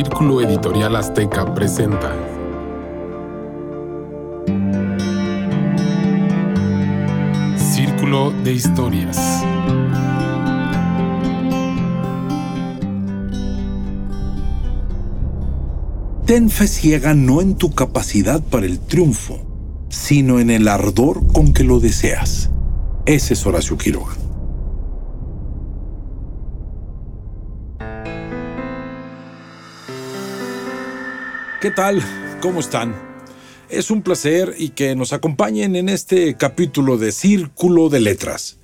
Círculo Editorial Azteca presenta. Círculo de Historias. Ten fe ciega no en tu capacidad para el triunfo, sino en el ardor con que lo deseas. Ese es Horacio Quiroga. ¿Qué tal? ¿Cómo están? Es un placer y que nos acompañen en este capítulo de Círculo de Letras,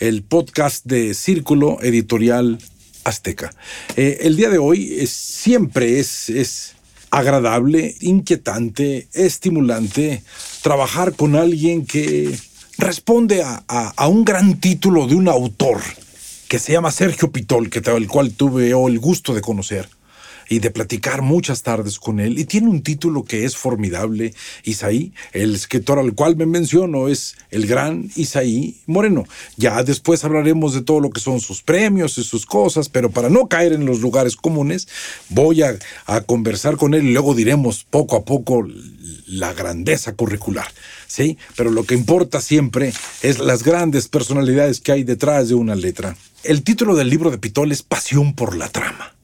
el podcast de Círculo Editorial Azteca. Eh, el día de hoy es, siempre es, es agradable, inquietante, estimulante trabajar con alguien que responde a, a, un gran título de un autor que se llama Sergio Pitol, que, el cual tuve el gusto de conocer y de platicar muchas tardes con él. Y tiene un título que es formidable. Isaí, el escritor al cual me menciono, es el gran Isaí Moreno. Ya después hablaremos de todo lo que son sus premios y sus cosas, pero para no caer en los lugares comunes, voy a, conversar con él y luego diremos poco a poco la grandeza curricular. ¿sí? Pero lo que importa siempre es las grandes personalidades que hay detrás de una letra. El título del libro de Pitol es Pasión por la trama.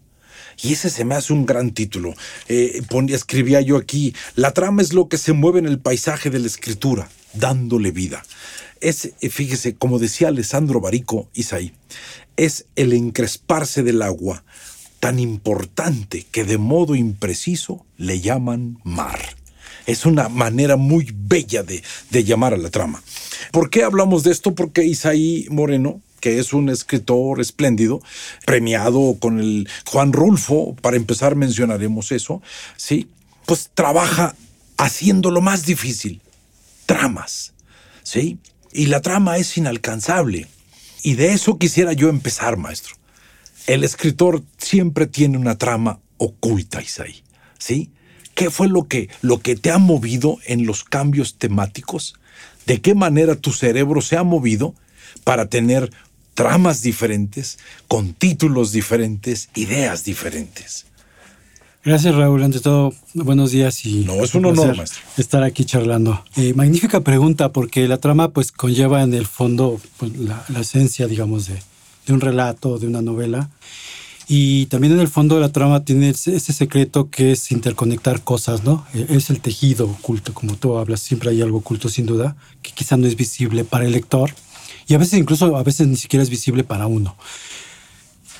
Y ese se me hace un gran título. Eh, escribía yo aquí, la trama es lo que se mueve en el paisaje de la escritura, dándole vida. Es, eh, fíjese, como decía Alessandro Barico Isaí, es el encresparse del agua tan importante que de modo impreciso le llaman mar. Es una manera muy bella de, de llamar a la trama. ¿Por qué hablamos de esto? Porque Isaí Moreno que es un escritor espléndido, premiado con el Juan Rulfo, para empezar mencionaremos eso, ¿sí? Pues trabaja haciendo lo más difícil, tramas, ¿sí? Y la trama es inalcanzable. Y de eso quisiera yo empezar, maestro. El escritor siempre tiene una trama oculta, Isaí, ¿sí? ¿Qué fue lo que, lo que te ha movido en los cambios temáticos? ¿De qué manera tu cerebro se ha movido para tener tramas diferentes, con títulos diferentes, ideas diferentes. Gracias Raúl, ante todo, buenos días y no es un honor maestro. estar aquí charlando. Eh, magnífica pregunta porque la trama pues conlleva en el fondo pues, la, esencia, digamos, de, de, un relato, de una novela. Y también en el fondo de la trama tiene ese secreto que es interconectar cosas, ¿no? E, es el tejido oculto, como tú hablas, siempre hay algo oculto sin duda, que quizá no es visible para el lector, y a veces incluso a veces ni siquiera es visible para uno.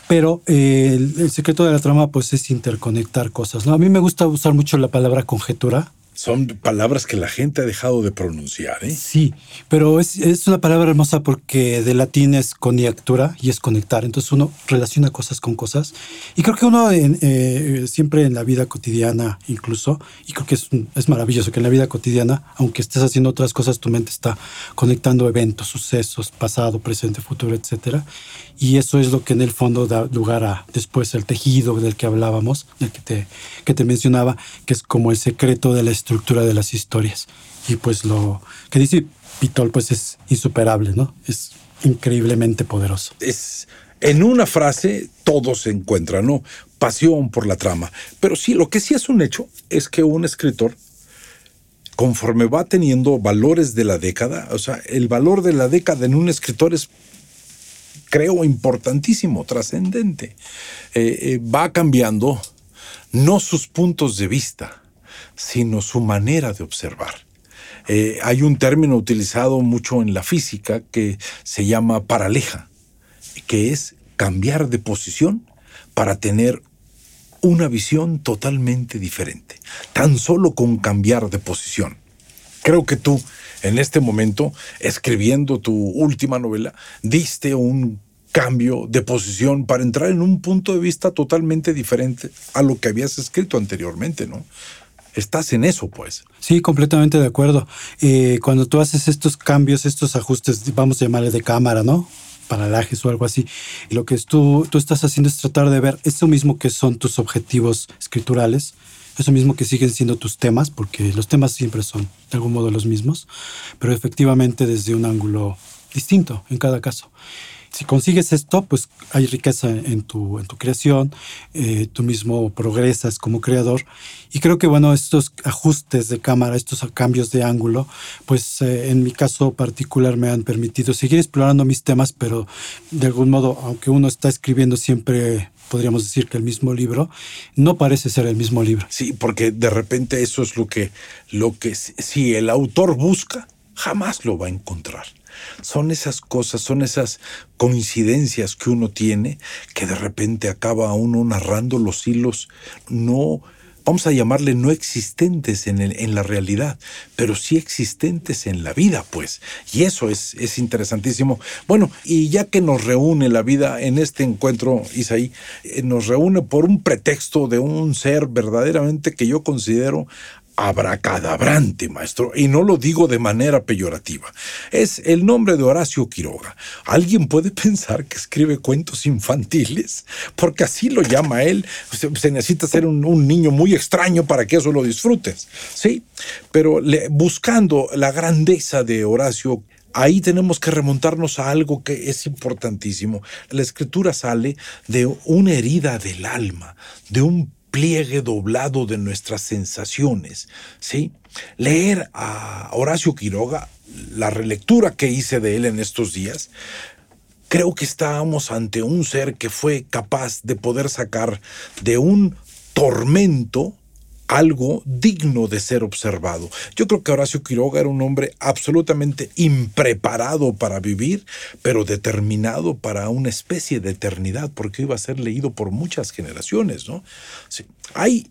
Pero eh, el, secreto de la trama pues es interconectar cosas. ¿no? A mí me gusta usar mucho la palabra conjetura son palabras que la gente ha dejado de pronunciar, ¿eh? Sí, pero es, es una palabra hermosa porque de latín es coniactura y es conectar. Entonces uno relaciona cosas con cosas. Y creo que uno eh, siempre en la vida cotidiana, incluso, y creo que es, es maravilloso que en la vida cotidiana, aunque estés haciendo otras cosas, tu mente está conectando eventos, sucesos, pasado, presente, futuro, etcétera. Y eso es lo que en el fondo da lugar a después el tejido del que hablábamos, del que te, que te mencionaba, que es como el secreto de la estructura de las historias. Y pues lo que dice Pitol pues es insuperable, ¿no? Es increíblemente poderoso. Es en una frase todo se encuentra, ¿no? Pasión por la trama. Pero sí, lo que sí es un hecho es que un escritor conforme va teniendo valores de la década, o sea, el valor de la década en un escritor es creo importantísimo, trascendente. Eh, eh, va cambiando no sus puntos de vista, sino su manera de observar. Eh, hay un término utilizado mucho en la física que se llama paraleja, que es cambiar de posición para tener una visión totalmente diferente, tan solo con cambiar de posición. Creo que tú, en este momento, escribiendo tu última novela, diste un cambio de posición para entrar en un punto de vista totalmente diferente a lo que habías escrito anteriormente, ¿no? Estás en eso, pues. Sí, completamente de acuerdo. Eh, cuando tú haces estos cambios, estos ajustes, vamos a llamarle de cámara, ¿no? Paralajes o algo así, lo que tú, tú estás haciendo es tratar de ver eso mismo que son tus objetivos escriturales, eso mismo que siguen siendo tus temas, porque los temas siempre son de algún modo los mismos, pero efectivamente desde un ángulo distinto en cada caso. Si consigues esto, pues hay riqueza en tu, en tu creación, eh, tú mismo progresas como creador. Y creo que, bueno, estos ajustes de cámara, estos cambios de ángulo, pues eh, en mi caso particular me han permitido seguir explorando mis temas, pero de algún modo, aunque uno está escribiendo siempre podríamos decir que el mismo libro, no parece ser el mismo libro. Sí, porque de repente eso es lo que, lo que si el autor busca, jamás lo va a encontrar. Son esas cosas, son esas coincidencias que uno tiene que de repente acaba uno narrando los hilos no vamos a llamarle no existentes en, la realidad, pero sí existentes en la vida, pues. Y eso es, es interesantísimo. Bueno, y ya que nos reúne la vida en este encuentro, Isaí, eh, nos reúne por un pretexto de un ser verdaderamente que yo considero abracadabrante, maestro, y no lo digo de manera peyorativa. Es el nombre de Horacio Quiroga. ¿Alguien puede pensar que escribe cuentos infantiles? Porque así lo llama él. Se, necesita ser un, niño muy extraño para que eso lo disfrutes. Sí, pero buscando la grandeza de Horacio ahí tenemos que remontarnos a algo que es importantísimo. La escritura sale de una herida del alma, de un pliegue doblado de nuestras sensaciones, ¿sí? Leer a Horacio Quiroga, la relectura que hice de él en estos días, creo que estábamos ante un ser que fue capaz de poder sacar de un tormento algo digno de ser observado. Yo creo que Horacio Quiroga era un hombre absolutamente impreparado para vivir, pero determinado para una especie de eternidad, porque iba a ser leído por muchas generaciones, ¿no? Hay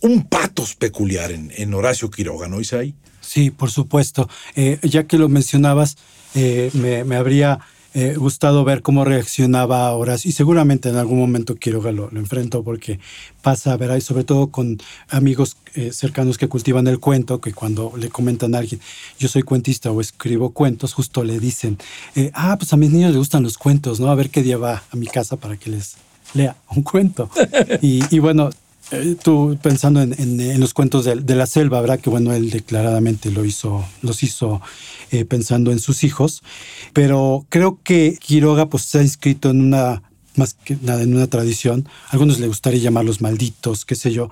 un patos peculiar en, Horacio Quiroga, ¿no, Isaí? Sí, por supuesto. Eh, ya que lo mencionabas, eh, me, me habría eh, gustado ver cómo reaccionaba Horacio y seguramente en algún momento Quiroga lo, lo enfrento porque pasa, verá, y sobre todo con amigos eh, cercanos que cultivan el cuento, que cuando le comentan a alguien, yo soy cuentista o escribo cuentos, justo le dicen, eh, ah, pues a mis niños les gustan los cuentos, ¿no? A ver qué día va a mi casa para que les lea un cuento. y, y bueno, eh, tú pensando en, los cuentos de, la selva, ¿verdad? Que bueno, él declaradamente lo hizo, los hizo eh, pensando en sus hijos, pero creo que Quiroga pues ha inscrito en una más que nada en una tradición. A algunos le gustaría llamarlos malditos, qué sé yo,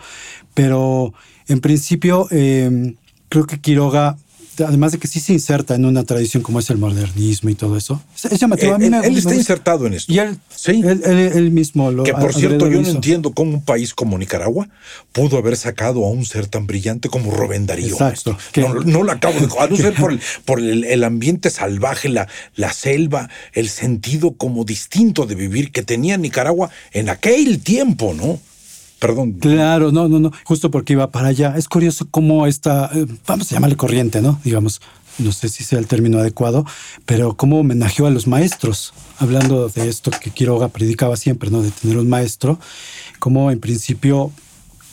pero en principio eh, creo que Quiroga además de que sí se inserta en una tradición como es el modernismo y todo eso. Es, llamativo. Él, él está insertado en esto. Y él, sí. él, mismo lo Que por cierto, yo no entiendo cómo un país como Nicaragua pudo haber sacado a un ser tan brillante como Rubén Darío. Exacto. no, no, lo acabo de. A no ser por, el, por el, ambiente salvaje, la, la selva, el sentido como distinto de vivir que tenía Nicaragua en aquel tiempo, ¿no? Perdón. Claro, no, no, no. Justo porque iba para allá. Es curioso cómo esta, eh, vamos a llamarle corriente, ¿no? Digamos, no sé si sea el término adecuado, pero cómo homenajeó a los maestros. Hablando de esto que Quiroga predicaba siempre, ¿no? De tener un maestro. Como en principio,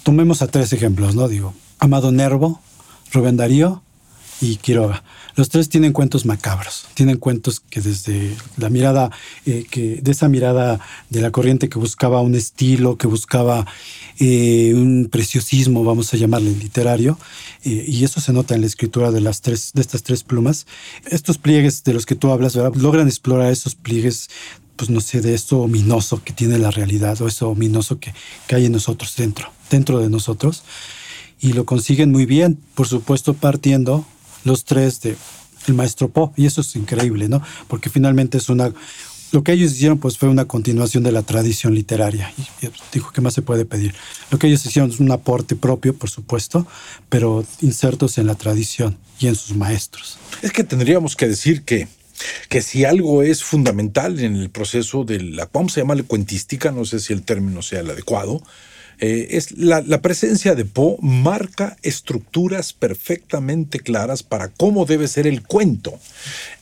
tomemos a tres ejemplos, ¿no? Digo, Amado Nervo, Rubén Darío y Quiroga. Los tres tienen cuentos macabros, tienen cuentos que desde la mirada, eh, que de esa mirada de la corriente que buscaba un estilo, que buscaba eh, un preciosismo, vamos a llamarle literario, eh, y eso se nota en la escritura de las tres, de estas tres plumas. Estos pliegues de los que tú hablas, logran explorar esos pliegues pues no sé, de eso ominoso que tiene la realidad o eso ominoso que, que hay en nosotros dentro, dentro de nosotros. Y lo consiguen muy bien, por supuesto, partiendo los tres de el maestro Po. Y eso es increíble, ¿no? Porque finalmente es una... Lo que ellos hicieron pues fue una continuación de la tradición literaria. Y, dijo, ¿qué más se puede pedir? Lo que ellos hicieron es un aporte propio, por supuesto, pero insertos en la tradición y en sus maestros. Es que tendríamos que decir que que si algo es fundamental en el proceso de la, vamos a llamarle cuentística, no sé si el término sea el adecuado, eh, es la, presencia de Poe marca estructuras perfectamente claras para cómo debe ser el cuento.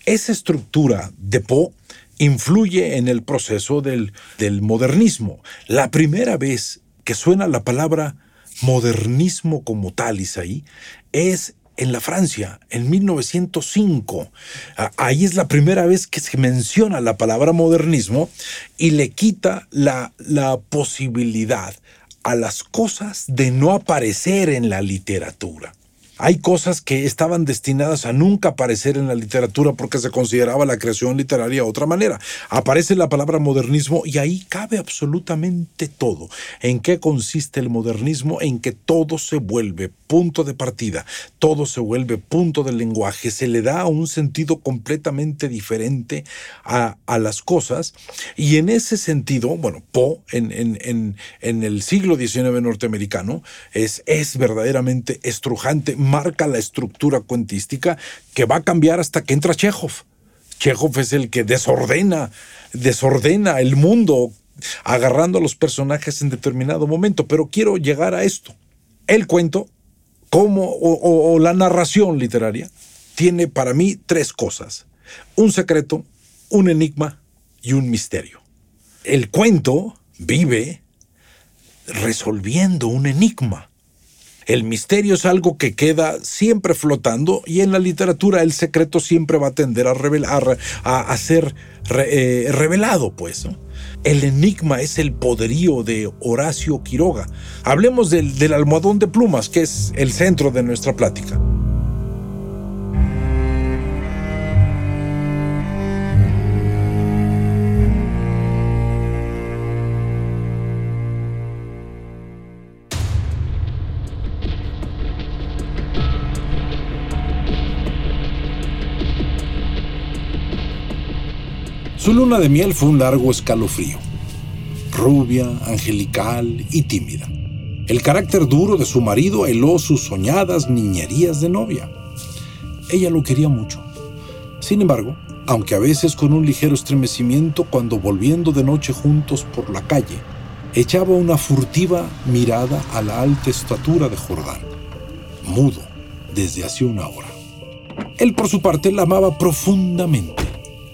Esa estructura de Poe influye en el proceso del, del modernismo. La primera vez que suena la palabra modernismo como tal, Isaí, es en la Francia, en 1905. Ahí es la primera vez que se menciona la palabra modernismo y le quita la, la posibilidad a las cosas de no aparecer en la literatura. Hay cosas que estaban destinadas a nunca aparecer en la literatura porque se consideraba la creación literaria de otra manera. Aparece la palabra modernismo y ahí cabe absolutamente todo. ¿En qué consiste el modernismo? En que todo se vuelve punto de partida, todo se vuelve punto del lenguaje, se le da un sentido completamente diferente a, las cosas y en ese sentido, bueno, Poe en, el siglo XIX norteamericano es, es verdaderamente estrujante, marca la estructura cuentística que va a cambiar hasta que entra Chekhov. Chekhov es el que desordena, desordena el mundo agarrando a los personajes en determinado momento, pero quiero llegar a esto. El cuento, como, o, o la narración literaria, tiene para mí tres cosas. Un secreto, un enigma y un misterio. El cuento vive resolviendo un enigma. El misterio es algo que queda siempre flotando y en la literatura el secreto siempre va a tender a, revelar, a, ser eh, revelado, pues. El enigma es el poderío de Horacio Quiroga. Hablemos del, del almohadón de plumas, que es el centro de nuestra plática. Su luna de miel fue un largo escalofrío. Rubia, angelical y tímida. El carácter duro de su marido heló sus soñadas niñerías de novia. Ella lo quería mucho. Sin embargo, aunque a veces con un ligero estremecimiento cuando volviendo de noche juntos por la calle, echaba una furtiva mirada a la alta estatura de Jordán, mudo desde hace una hora. Él por su parte la amaba profundamente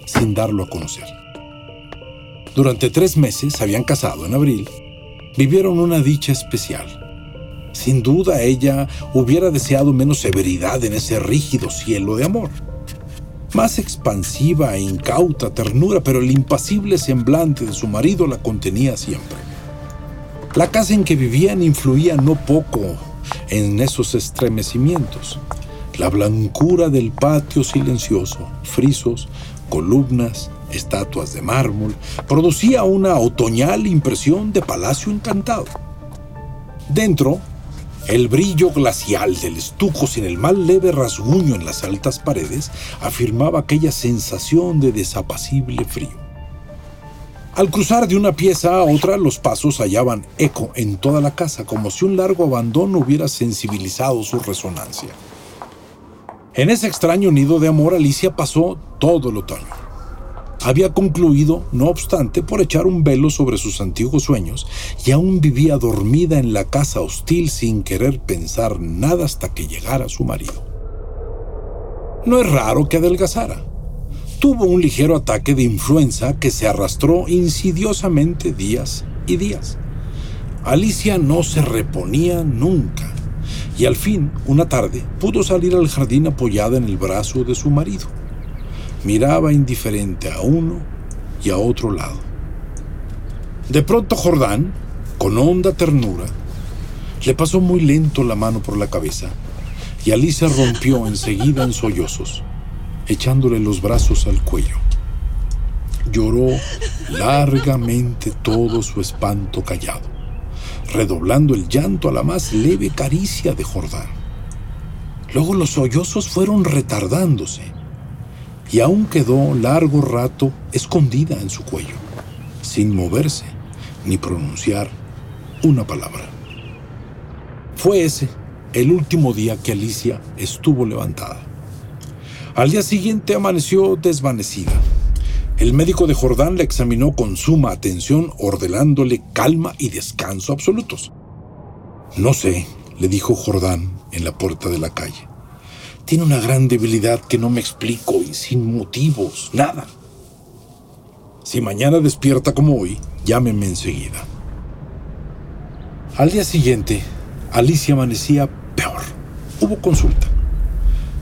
sin darlo a conocer. Durante tres meses, habían casado en abril, vivieron una dicha especial. Sin duda ella hubiera deseado menos severidad en ese rígido cielo de amor. Más expansiva e incauta ternura, pero el impasible semblante de su marido la contenía siempre. La casa en que vivían influía no poco en esos estremecimientos. La blancura del patio silencioso, frisos, columnas, estatuas de mármol, producía una otoñal impresión de palacio encantado. Dentro, el brillo glacial del estuco sin el mal leve rasguño en las altas paredes afirmaba aquella sensación de desapacible frío. Al cruzar de una pieza a otra, los pasos hallaban eco en toda la casa, como si un largo abandono hubiera sensibilizado su resonancia. En ese extraño nido de amor, Alicia pasó todo el otoño. Había concluido, no obstante, por echar un velo sobre sus antiguos sueños y aún vivía dormida en la casa hostil sin querer pensar nada hasta que llegara su marido. No es raro que adelgazara. Tuvo un ligero ataque de influenza que se arrastró insidiosamente días y días. Alicia no se reponía nunca y al fin, una tarde, pudo salir al jardín apoyada en el brazo de su marido. Miraba indiferente a uno y a otro lado. De pronto Jordán, con honda ternura, le pasó muy lento la mano por la cabeza y Alicia rompió enseguida en sollozos, echándole los brazos al cuello. Lloró largamente todo su espanto callado redoblando el llanto a la más leve caricia de Jordán. Luego los sollozos fueron retardándose y aún quedó largo rato escondida en su cuello, sin moverse ni pronunciar una palabra. Fue ese el último día que Alicia estuvo levantada. Al día siguiente amaneció desvanecida el médico de Jordán la examinó con suma atención, ordenándole calma y descanso absolutos. No sé, le dijo Jordán en la puerta de la calle. Tiene una gran debilidad que no me explico y sin motivos, nada. Si mañana despierta como hoy, llámeme enseguida. Al día siguiente, Alicia amanecía peor. Hubo consulta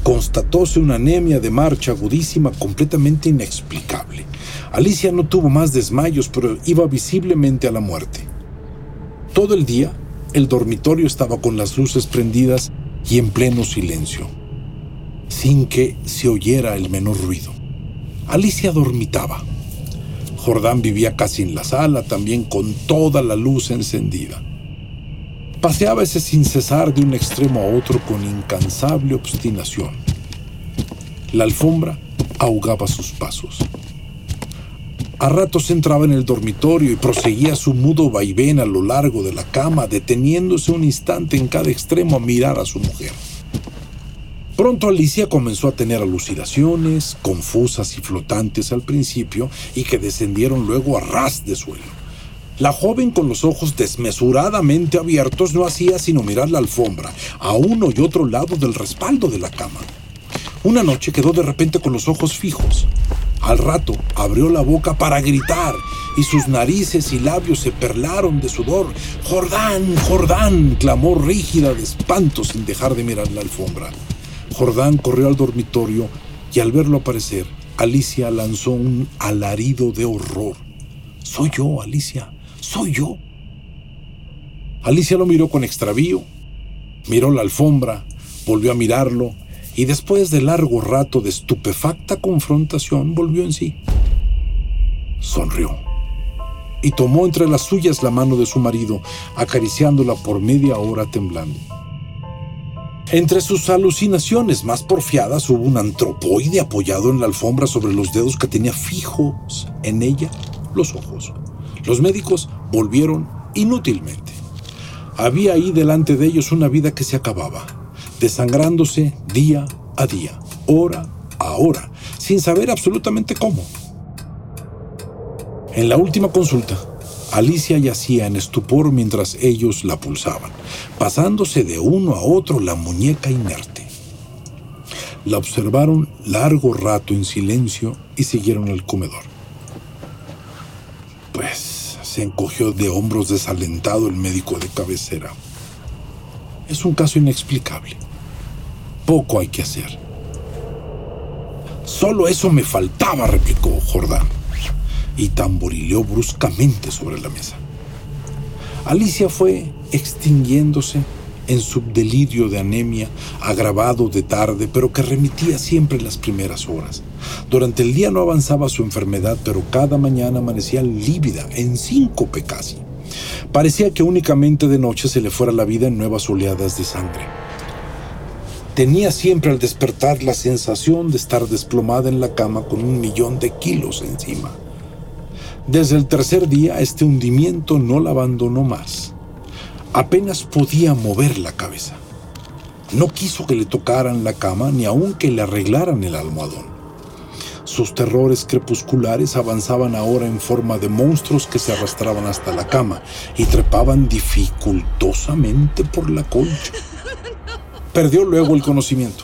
constatóse una anemia de marcha agudísima completamente inexplicable. Alicia no tuvo más desmayos, pero iba visiblemente a la muerte. Todo el día, el dormitorio estaba con las luces prendidas y en pleno silencio, sin que se oyera el menor ruido. Alicia dormitaba. Jordán vivía casi en la sala, también con toda la luz encendida. Paseábase sin cesar de un extremo a otro con incansable obstinación. La alfombra ahogaba sus pasos. A ratos entraba en el dormitorio y proseguía su mudo vaivén a lo largo de la cama, deteniéndose un instante en cada extremo a mirar a su mujer. Pronto Alicia comenzó a tener alucinaciones, confusas y flotantes al principio, y que descendieron luego a ras de suelo. La joven con los ojos desmesuradamente abiertos no hacía sino mirar la alfombra, a uno y otro lado del respaldo de la cama. Una noche quedó de repente con los ojos fijos. Al rato abrió la boca para gritar y sus narices y labios se perlaron de sudor. Jordán, Jordán, clamó rígida de espanto sin dejar de mirar la alfombra. Jordán corrió al dormitorio y al verlo aparecer, Alicia lanzó un alarido de horror. Soy yo, Alicia, soy yo. Alicia lo miró con extravío, miró la alfombra, volvió a mirarlo y después de largo rato de estupefacta confrontación volvió en sí. Sonrió y tomó entre las suyas la mano de su marido, acariciándola por media hora temblando. Entre sus alucinaciones más porfiadas hubo un antropoide apoyado en la alfombra sobre los dedos que tenía fijos en ella los ojos. Los médicos volvieron inútilmente. Había ahí delante de ellos una vida que se acababa, desangrándose día a día, hora a hora, sin saber absolutamente cómo. En la última consulta, Alicia yacía en estupor mientras ellos la pulsaban, pasándose de uno a otro la muñeca inerte. La observaron largo rato en silencio y siguieron al comedor. Se encogió de hombros desalentado el médico de cabecera. Es un caso inexplicable. Poco hay que hacer. Solo eso me faltaba, replicó Jordán y tamborileó bruscamente sobre la mesa. Alicia fue extinguiéndose en su delirio de anemia, agravado de tarde, pero que remitía siempre las primeras horas. Durante el día no avanzaba su enfermedad, pero cada mañana amanecía lívida, en síncope casi. Parecía que únicamente de noche se le fuera la vida en nuevas oleadas de sangre. Tenía siempre al despertar la sensación de estar desplomada en la cama con un millón de kilos encima. Desde el tercer día este hundimiento no la abandonó más. Apenas podía mover la cabeza. No quiso que le tocaran la cama ni aun que le arreglaran el almohadón. Sus terrores crepusculares avanzaban ahora en forma de monstruos que se arrastraban hasta la cama y trepaban dificultosamente por la colcha. Perdió luego el conocimiento.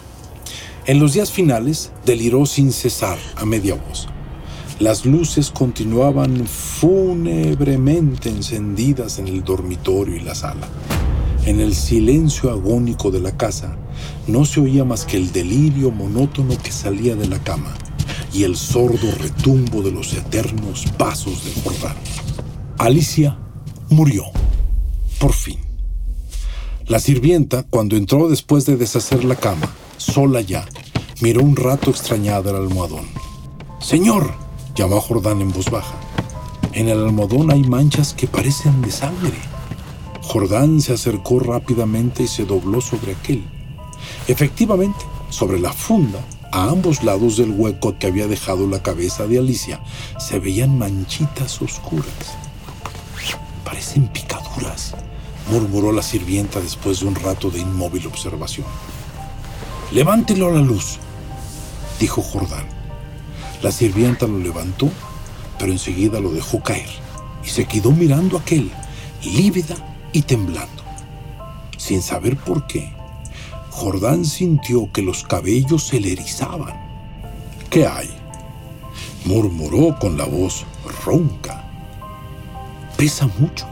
En los días finales deliró sin cesar a media voz. Las luces continuaban fúnebremente encendidas en el dormitorio y la sala. En el silencio agónico de la casa no se oía más que el delirio monótono que salía de la cama y el sordo retumbo de los eternos pasos de Jordán. Alicia murió, por fin. La sirvienta, cuando entró después de deshacer la cama, sola ya, miró un rato extrañada el almohadón. Señor, llamó a Jordán en voz baja. En el almohadón hay manchas que parecen de sangre. Jordán se acercó rápidamente y se dobló sobre aquel. Efectivamente, sobre la funda, a ambos lados del hueco que había dejado la cabeza de Alicia, se veían manchitas oscuras. Parecen picaduras, murmuró la sirvienta después de un rato de inmóvil observación. Levántelo a la luz, dijo Jordán. La sirvienta lo levantó, pero enseguida lo dejó caer y se quedó mirando a aquel, lívida y temblando. Sin saber por qué, Jordán sintió que los cabellos se le erizaban. ¿Qué hay? murmuró con la voz ronca. Pesa mucho,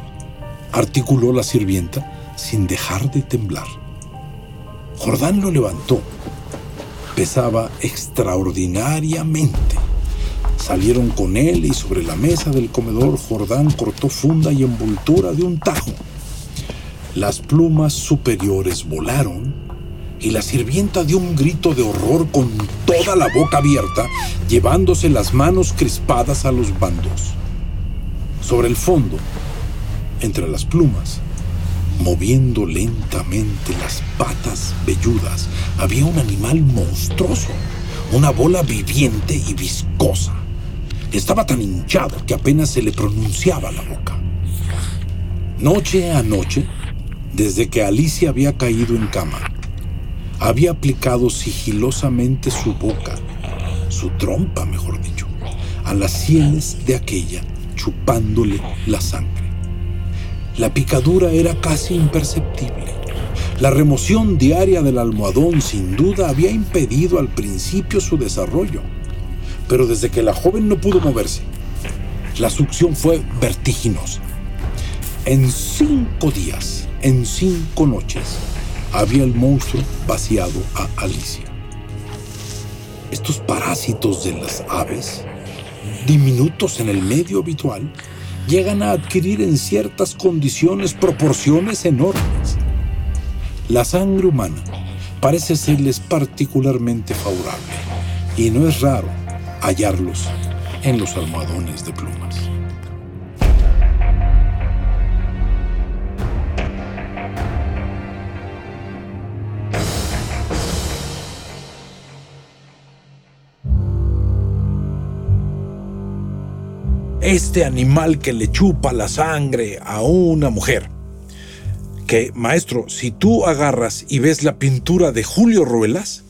articuló la sirvienta sin dejar de temblar. Jordán lo levantó pesaba extraordinariamente. Salieron con él y sobre la mesa del comedor Jordán cortó funda y envoltura de un tajo. Las plumas superiores volaron y la sirvienta dio un grito de horror con toda la boca abierta, llevándose las manos crispadas a los bandos. Sobre el fondo, entre las plumas, moviendo lentamente las patas velludas, había un animal monstruoso, una bola viviente y viscosa. Estaba tan hinchado que apenas se le pronunciaba la boca. Noche a noche, desde que Alicia había caído en cama, había aplicado sigilosamente su boca, su trompa, mejor dicho, a las sienes de aquella, chupándole la sangre. La picadura era casi imperceptible. La remoción diaria del almohadón sin duda había impedido al principio su desarrollo, pero desde que la joven no pudo moverse, la succión fue vertiginosa. En cinco días, en cinco noches, había el monstruo vaciado a Alicia. Estos parásitos de las aves, diminutos en el medio habitual, llegan a adquirir en ciertas condiciones proporciones enormes. La sangre humana parece serles particularmente favorable y no es raro hallarlos en los almohadones de plumas. Este animal que le chupa la sangre a una mujer. Que, maestro, si tú agarras y ves la pintura de Julio Ruelas,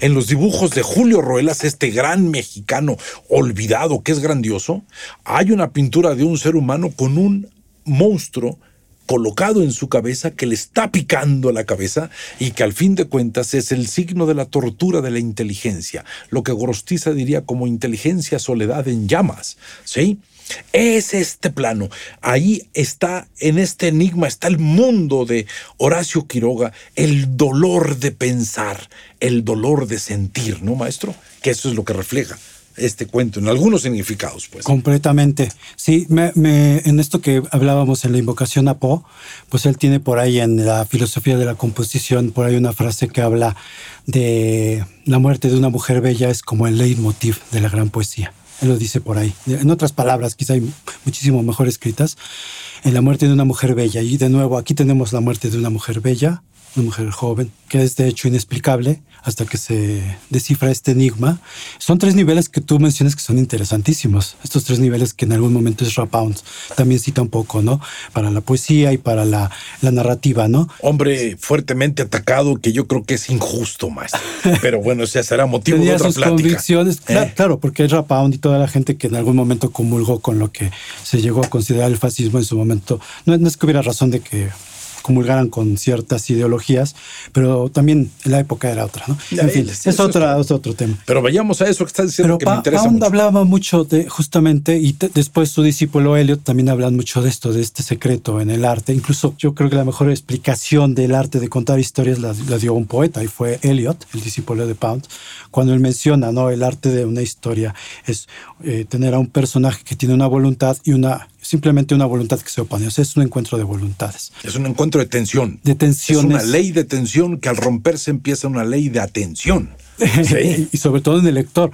en los dibujos de Julio Ruelas, este gran mexicano olvidado que es grandioso, hay una pintura de un ser humano con un monstruo colocado en su cabeza que le está picando la cabeza y que al fin de cuentas es el signo de la tortura de la inteligencia, lo que Gorostiza diría como inteligencia soledad en llamas, ¿sí? Es este plano. Ahí está, en este enigma, está el mundo de Horacio Quiroga, el dolor de pensar, el dolor de sentir, ¿no, maestro? Que eso es lo que refleja este cuento, en algunos significados, pues. Completamente. Sí, en esto que hablábamos en la invocación a Poe, pues él tiene por ahí en la filosofía de la composición, por ahí una frase que habla de la muerte de una mujer bella es como el leitmotiv de la gran poesía. Él lo dice por ahí. En otras palabras, quizá hay muchísimo mejor escritas, en la muerte de una mujer bella. Y de nuevo, aquí tenemos la muerte de una mujer bella, una mujer joven, que es de hecho inexplicable hasta que se descifra este enigma. Son tres niveles que tú mencionas que son interesantísimos. Estos tres niveles que en algún momento es Rapound también cita un poco, ¿no? Para la poesía y para la, la narrativa, ¿no? Hombre fuertemente atacado que yo creo que es injusto, más. Pero bueno, ese será motivo de otra sus convicciones. ¿Eh? Claro, porque es Rapound y toda la gente que en algún momento comulgó con lo que se llegó a considerar el fascismo en su momento. No, no es que hubiera razón de que comulgaran con ciertas ideologías, pero también la época era otra, ¿no? En fin, es, otra, es otro tema. Pero vayamos a eso que estás diciendo que me interesa Pound hablaba mucho de, justamente, y después su discípulo Eliot también hablan mucho de esto, de este secreto en el arte. Incluso yo creo que la mejor explicación del arte de contar historias la, dio un poeta, y fue Eliot, el discípulo de Pound, cuando él menciona, ¿no? El arte de una historia es eh, tener a un personaje que tiene una voluntad y una simplemente una voluntad que se opone. O sea, es un encuentro de voluntades. Es un encuentro de tensión. De tensión. Es una ley de tensión que al romperse empieza una ley de atención. y sobre todo en el lector,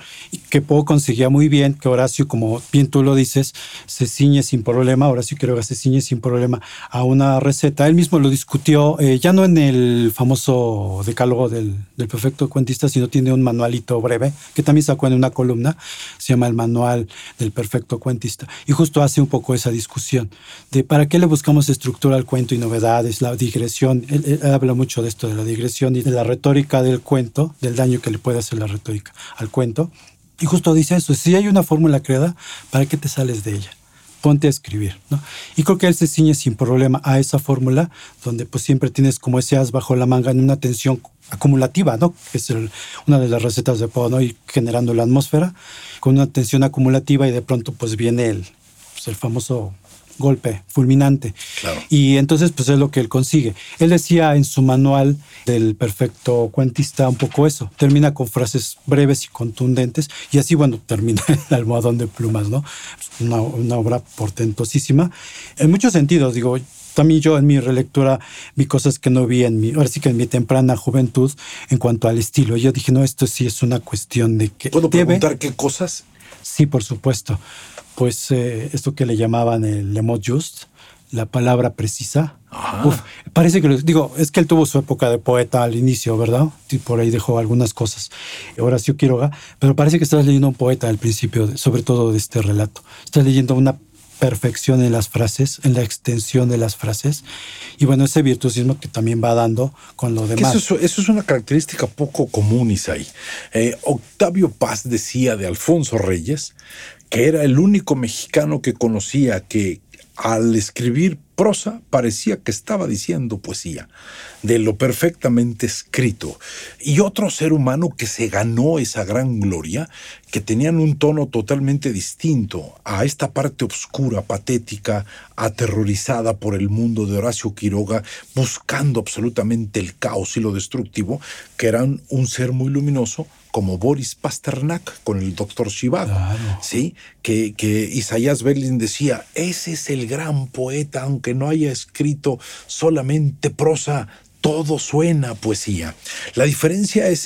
que Poe conseguía muy bien que Horacio, como bien tú lo dices, se ciñe sin problema, Horacio que se ciñe sin problema a una receta. Él mismo lo discutió, eh, ya no en el famoso decálogo del, del, perfecto cuentista, sino tiene un manualito breve, que también sacó en una columna, se llama el manual del perfecto cuentista, y justo hace un poco esa discusión de para qué le buscamos estructura al cuento y novedades, la digresión, él habla mucho de esto, de la digresión y de la retórica del cuento, del daño que le puede hacer la retórica al cuento. Y justo dice eso, si hay una fórmula creada, ¿para qué te sales de ella? Ponte a escribir, ¿no? Y creo que él se ciñe sin problema a esa fórmula, donde pues siempre tienes como ese as bajo la manga en una tensión acumulativa, ¿no? Es una de las recetas de Poe, ¿no? Y generando la atmósfera con una tensión acumulativa y de pronto pues viene el, pues, el famoso golpe fulminante. Y entonces, pues es lo que él consigue. Él decía en su manual del perfecto cuentista un poco eso. Termina con frases breves y contundentes y así, bueno, termina el almohadón de plumas, ¿no? Una, una obra portentosísima. En muchos sentidos, digo, también yo en mi relectura vi cosas que no vi en mi, ahora sí que en mi temprana juventud en cuanto al estilo. Yo dije, no, esto sí es una cuestión de que... ¿Puedo preguntar qué cosas? Sí, por supuesto. Pues eh, esto que le llamaban el lemot just, la palabra precisa. Uf, parece que, digo, es que él tuvo su época de poeta al inicio, ¿verdad? Y por ahí dejó algunas cosas. Horacio Quiroga, pero parece que estás leyendo un poeta al principio, sobre todo de este relato. Estás leyendo una perfección en las frases, en la extensión de las frases. Y bueno, ese virtuosismo que también va dando con lo demás. Eso, eso, es una característica poco común, Isaí. Eh, Octavio Paz decía de Alfonso Reyes que era el único mexicano que conocía que al escribir prosa parecía que estaba diciendo poesía, de lo perfectamente escrito. Y otro ser humano que se ganó esa gran gloria, que tenían un tono totalmente distinto a esta parte oscura, patética, aterrorizada por el mundo de Horacio Quiroga, buscando absolutamente el caos y lo destructivo, que eran un ser muy luminoso, como Boris Pasternak con el doctor Shivago, ¿sí? Que, que Isaías Berlin decía, ese es el gran poeta, aunque no haya escrito solamente prosa, todo suena a poesía. La diferencia es,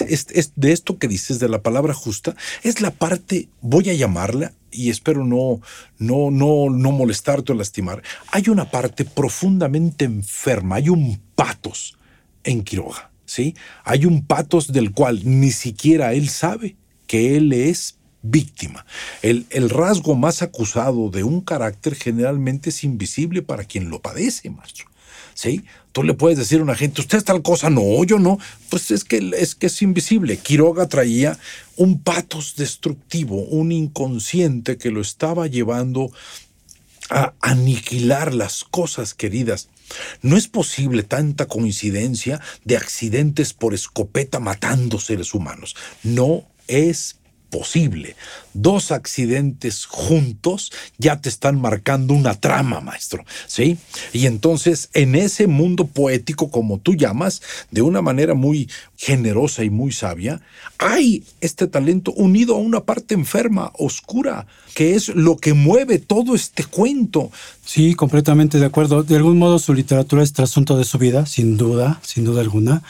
de esto que dices de la palabra justa, es la parte, voy a llamarla, y espero no, no, no, no molestarte o lastimar, hay una parte profundamente enferma, hay un patos en Quiroga. Hay un patos del cual ni siquiera él sabe que él es víctima. El, el, rasgo más acusado de un carácter generalmente es invisible para quien lo padece, maestro. ¿Sí? Tú le puedes decir a una gente, usted es tal cosa, no, yo no. Pues es que, es que es invisible. Quiroga traía un patos destructivo, un inconsciente que lo estaba llevando a aniquilar las cosas queridas no es posible tanta coincidencia de accidentes por escopeta matando seres humanos. No es Dos accidentes juntos ya te están marcando una trama, maestro, ¿sí? Y entonces, en ese mundo poético, como tú llamas, de una manera muy generosa y muy sabia, hay este talento unido a una parte enferma, oscura, que es lo que mueve todo este cuento. Sí, completamente de acuerdo. De algún modo su literatura es trasunto de su vida, sin duda, sin duda alguna,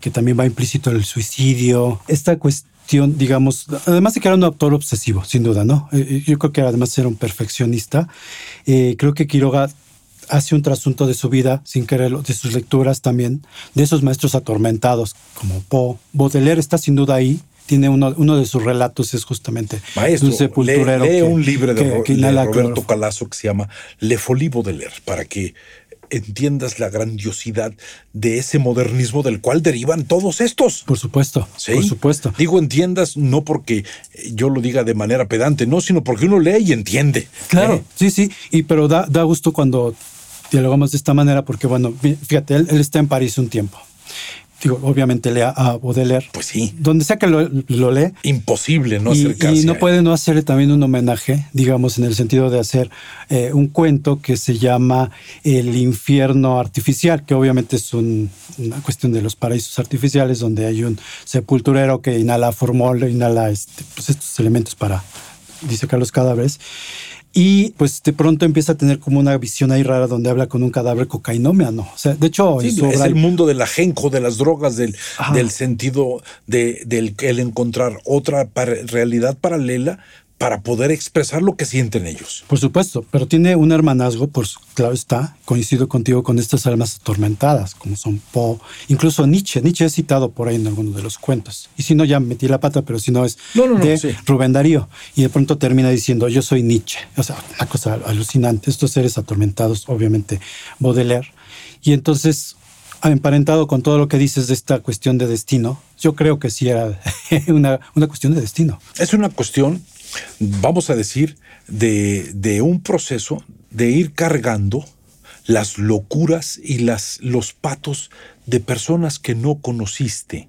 que también va implícito el suicidio, esta cuestión digamos, además de que era un autor obsesivo, sin duda, ¿no? Eh, eh, yo creo que además era un perfeccionista. Eh, creo que Quiroga hace un trasunto de su vida, sin quererlo, de sus lecturas también, de esos maestros atormentados como Poe. Baudelaire está sin duda ahí. Tiene uno, uno de sus relatos es justamente Maestro, un sepulturero. Lee, un libro de, Roberto Calazo que se llama Le Folie Baudelaire para que entiendas la grandiosidad de ese modernismo del cual derivan todos estos. Por supuesto, por supuesto. Digo entiendas no porque yo lo diga de manera pedante, no, sino porque uno lee y entiende. Claro, ¿eh? sí, sí, y pero da, da gusto cuando dialogamos de esta manera porque, bueno, fíjate, él está en París un tiempo digo, obviamente lea a Baudelaire. Pues sí. Donde sea que lo, lee. Imposible no y, acercarse. Y no puede no hacerle también un homenaje, digamos, en el sentido de hacer eh, un cuento que se llama El infierno artificial, que obviamente es una cuestión de los paraísos artificiales, donde hay un sepulturero que inhala formol, inhala este, pues estos elementos para disecar los cadáveres. Y pues de pronto empieza a tener como una visión ahí rara donde habla con un cadáver cocainómeno. O sea, de hecho, es el mundo del ajenco, de las drogas, del, del sentido de, del el encontrar otra realidad paralela para poder expresar lo que sienten ellos. Por supuesto, pero tiene un hermanazgo, pues claro está, coincido contigo con estas almas atormentadas, como son Poe, incluso Nietzsche. Nietzsche es citado por ahí en alguno de los cuentos. Y si no, ya metí la pata, pero si no es de Rubén Darío. Y de pronto termina diciendo, yo soy Nietzsche. O sea, una cosa alucinante. Estos seres atormentados, obviamente, Baudelaire. Y entonces emparentado con todo lo que dices de esta cuestión de destino, yo creo que sí era una, una cuestión de destino. Es una cuestión vamos a decir, de, un proceso de ir cargando las locuras y las, los patos de personas que no conociste.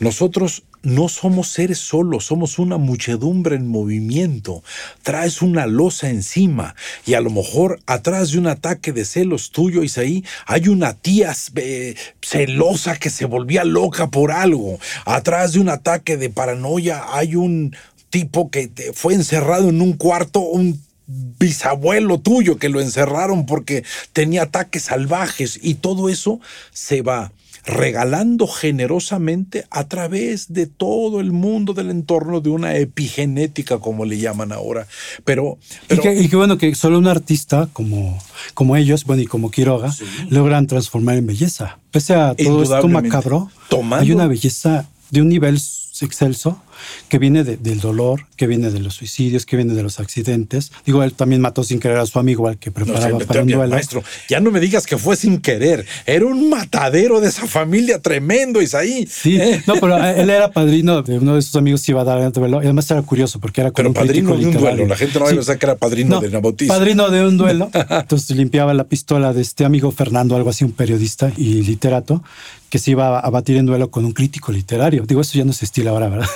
Nosotros no somos seres solos, somos una muchedumbre en movimiento. Traes una losa encima y a lo mejor atrás de un ataque de celos tuyo, Isaí, hay una tía eh, celosa que se volvía loca por algo. Atrás de un ataque de paranoia hay un, tipo que fue encerrado en un cuarto, un bisabuelo tuyo que lo encerraron porque tenía ataques salvajes y todo eso se va regalando generosamente a través de todo el mundo del entorno de una epigenética, como le llaman ahora. Pero, y, qué bueno que solo un artista como, como ellos, bueno, y como Quiroga, logran transformar en belleza. Pese a todo esto macabro, hay una belleza de un nivel excelso que viene del dolor, que viene de los suicidios, que viene de los accidentes. Digo, él también mató sin querer a su amigo al que preparaba para un duelo. Maestro, ya no me digas que fue sin querer. Era un matadero de esa familia tremendo, Isaí. Sí, ¿Eh? no, pero él era padrino de uno de sus amigos que iba a dar el duelo. Y además era curioso porque era como pero padrino de un duelo. La gente no a pensar que era padrino de una bautizo. Padrino de un duelo. Entonces limpiaba la pistola de este amigo Fernando, algo así, un periodista y literato, que se iba a batir en duelo con un crítico literario. Digo, eso ya no se estila ahora, ¿verdad?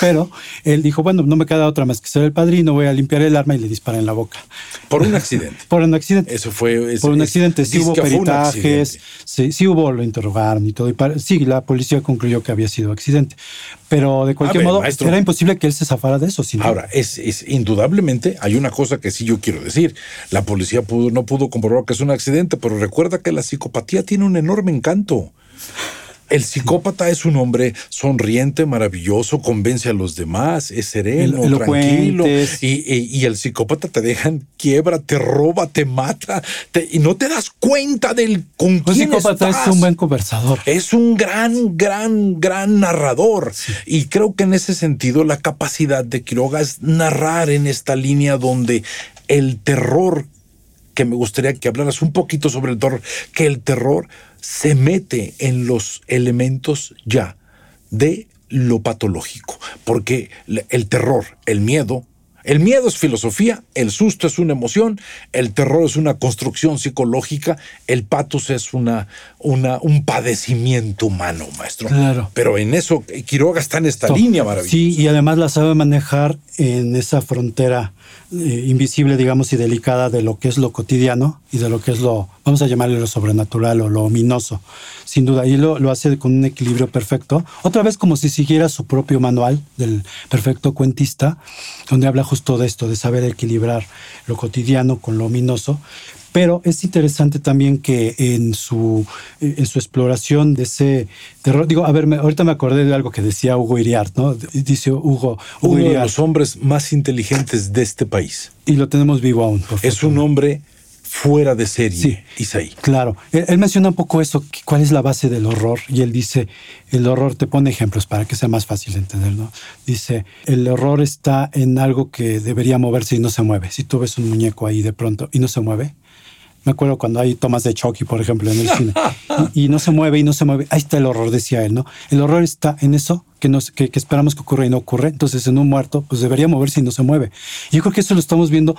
Pero él dijo, bueno, no me queda otra más que ser el padrino, voy a limpiar el arma y le dispara en la boca. Por un accidente. Por un accidente. Eso fue... Por un accidente. Sí hubo peritajes, sí, hubo, lo interrogaron y todo. Y sí, la policía concluyó que había sido accidente. Pero de cualquier modo, era imposible que él se zafara de eso. Ahora, es, es, indudablemente, hay una cosa que sí yo quiero decir. La policía pudo, no pudo comprobar que es un accidente, pero recuerda que la psicopatía tiene un enorme encanto. El psicópata es un hombre sonriente, maravilloso, convence a los demás, es sereno, tranquilo. Y, el psicópata te deja en quiebra, te roba, te mata y no te das cuenta del con El psicópata es un buen conversador. Es un gran, gran, gran narrador. Y creo que en ese sentido la capacidad de Quiroga es narrar en esta línea donde el terror que me gustaría que hablaras un poquito sobre el terror, que el terror se mete en los elementos ya de lo patológico, porque el terror, el miedo, el miedo es filosofía, el susto es una emoción, el terror es una construcción psicológica, el patos es una, una, un padecimiento humano, maestro. Claro. Pero en eso, Quiroga está en esta línea maravillosa. Sí, y además la sabe manejar en esa frontera eh, invisible, digamos, y delicada de lo que es lo cotidiano y de lo que es lo, vamos a llamarle lo sobrenatural o lo ominoso, sin duda. Y lo, lo hace con un equilibrio perfecto. Otra vez como si siguiera su propio manual del perfecto cuentista, donde habla justo de esto, de saber equilibrar lo cotidiano con lo ominoso, pero es interesante también que en su, en su exploración de ese terror, digo, a ver, ahorita me acordé de algo que decía Hugo Iriart, ¿no? Dice Hugo, Hugo Uno de los hombres más inteligentes de este país. Y lo tenemos vivo aún. es un hombre fuera de serie, sí, Isaí. Claro, él, menciona un poco eso, cuál es la base del horror, y él dice, el horror, te pone ejemplos para que sea más fácil de entender, ¿no? Dice, el horror está en algo que debería moverse y no se mueve. Si tú ves un muñeco ahí de pronto y no se mueve, me acuerdo cuando hay tomas de Chucky, por ejemplo, en el cine, y, no se mueve y no se mueve. Ahí está el horror, decía él, ¿no? El horror está en eso que, nos, que, esperamos que ocurra y no ocurre. Entonces, en un muerto, pues debería moverse y no se mueve. Y yo creo que eso lo estamos viendo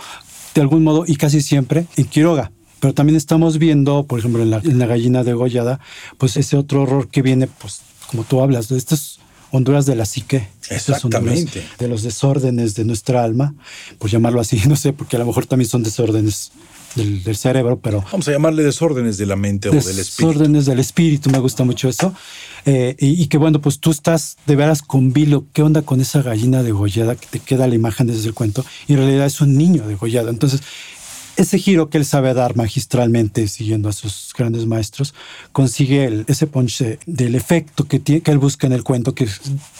de algún modo y casi siempre en Quiroga. Pero también estamos viendo, por ejemplo, en la, en la gallina degollada, pues ese otro horror que viene, pues, como tú hablas, de estas Honduras de la psique. Exactamente. de los desórdenes de nuestra alma, por llamarlo así, no sé, porque a lo mejor también son desórdenes del, cerebro, pero... Vamos a llamarle desórdenes de la mente o del espíritu. Desórdenes del espíritu, me gusta mucho eso. Eh, y, que bueno, pues tú estás de veras con Vilo, ¿qué onda con esa gallina degollada que te queda la imagen desde el cuento? Y en realidad es un niño degollado. Entonces, ese giro que él sabe dar magistralmente, siguiendo a sus grandes maestros, consigue ese punch del efecto que, tiene, que él busca en el cuento, que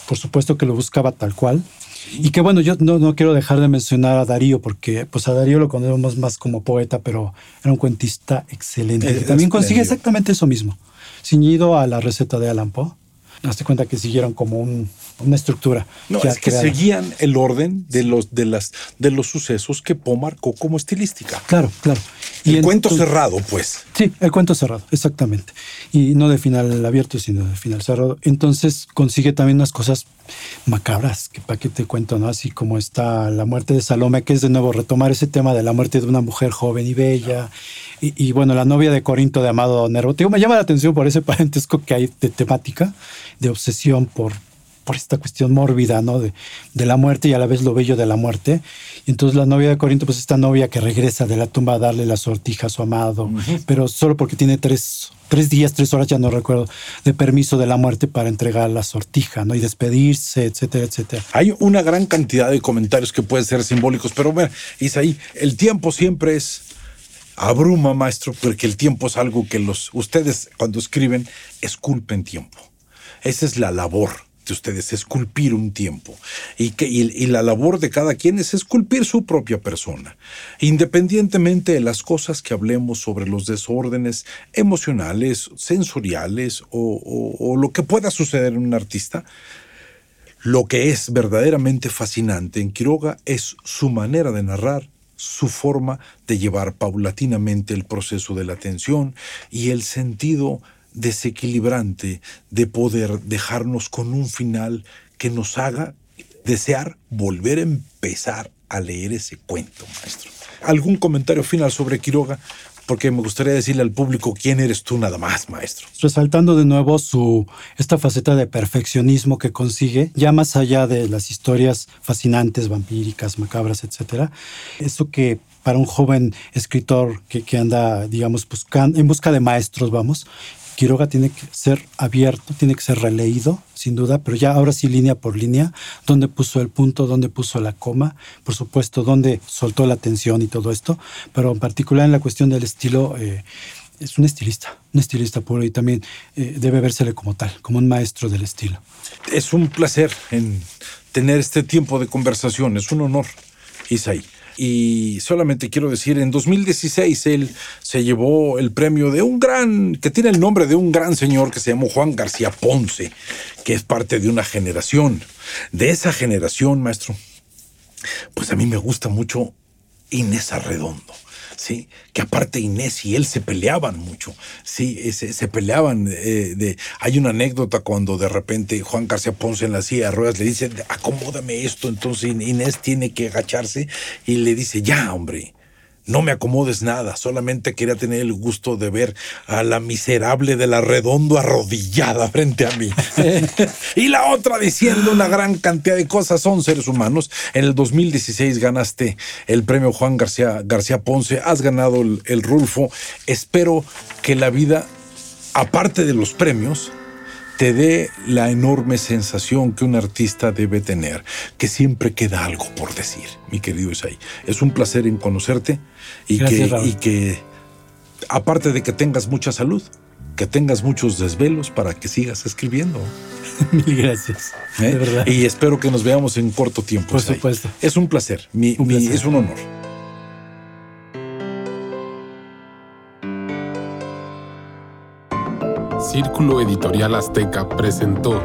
por supuesto que lo buscaba tal cual, y que bueno, yo no, no, quiero dejar de mencionar a Darío, porque pues a Darío lo conocemos más como poeta, pero era un cuentista excelente. también consigue exactamente eso mismo, ciñido a la receta de Alan Poe. Hazte cuenta que siguieron como un, una estructura. No, es que seguían el orden de los, de, las, de los sucesos que Poe marcó como estilística. Claro, claro. Y el cuento cerrado, pues. Sí, el cuento cerrado, exactamente. Y no de final abierto, sino de final cerrado. Entonces consigue también unas cosas macabras, que para qué te cuento, ¿no? Así como está la muerte de Salome, que es de nuevo retomar ese tema de la muerte de una mujer joven y bella. Y, bueno, la novia de Corinto de Amado Nervo. me llama la atención por ese parentesco que hay de temática, de obsesión por por esta cuestión mórbida, ¿no? De, de, la muerte y a la vez lo bello de la muerte. Y entonces la novia de Corinto, pues esta novia que regresa de la tumba a darle la sortija a su amado, pero solo porque tiene tres, tres días, tres horas, ya no recuerdo, de permiso de la muerte para entregar la sortija, ¿no? Y despedirse, etcétera, etcétera. Hay una gran cantidad de comentarios que pueden ser simbólicos, pero bueno, Isaí, el tiempo siempre es abruma, maestro, porque el tiempo es algo que los ustedes cuando escriben esculpen tiempo. Esa es la labor de ustedes, esculpir un tiempo. Y, que, y, la labor de cada quien es esculpir su propia persona. Independientemente de las cosas que hablemos sobre los desórdenes emocionales, sensoriales o, o lo que pueda suceder en un artista, lo que es verdaderamente fascinante en Quiroga es su manera de narrar su forma de llevar paulatinamente el proceso de la atención y el sentido desequilibrante de poder dejarnos con un final que nos haga desear volver a empezar a leer ese cuento, maestro. ¿Algún comentario final sobre Quiroga? porque me gustaría decirle al público quién eres tú nada más, maestro. Resaltando de nuevo su esta faceta de perfeccionismo que consigue, ya más allá de las historias fascinantes, vampíricas, macabras, etcétera, eso que para un joven escritor que, que anda, digamos, buscando, en busca de maestros, vamos, Quiroga tiene que ser abierto, tiene que ser releído, sin duda, pero ya ahora sí línea por línea, dónde puso el punto, dónde puso la coma, por supuesto, dónde soltó la tensión y todo esto, pero en particular en la cuestión del estilo, eh, es un estilista, un estilista puro y también eh, debe vérsele como tal, como un maestro del estilo. Es un placer en tener este tiempo de conversación, es un honor, Isaí. Y solamente quiero decir, en 2016 él se llevó el premio de un gran, que tiene el nombre de un gran señor que se llamó Juan García Ponce, que es parte de una generación. De esa generación, maestro, pues a mí me gusta mucho Inés Arredondo. ¿Sí? Que aparte Inés y él se peleaban mucho, ¿sí? Se, peleaban. Eh, de, hay una anécdota cuando de repente Juan García Ponce en la silla de ruedas le dice, acomódame esto, entonces Inés tiene que agacharse y le dice, ya, hombre, no me acomodes nada, solamente quería tener el gusto de ver a la miserable de la redondo arrodillada frente a mí. y la otra diciendo una gran cantidad de cosas, son seres humanos. En el 2016 ganaste el premio Juan García, García Ponce, has ganado el, el Rulfo. Espero que la vida, aparte de los premios, te dé la enorme sensación que un artista debe tener, que siempre queda algo por decir, mi querido Isai. Es un placer en conocerte y, que, y que, aparte de que tengas mucha salud, que tengas muchos desvelos para que sigas escribiendo. Mil gracias. ¿Eh? De verdad. Y espero que nos veamos en corto tiempo. Por supuesto. Es un placer. es un honor. Círculo Editorial Azteca presentó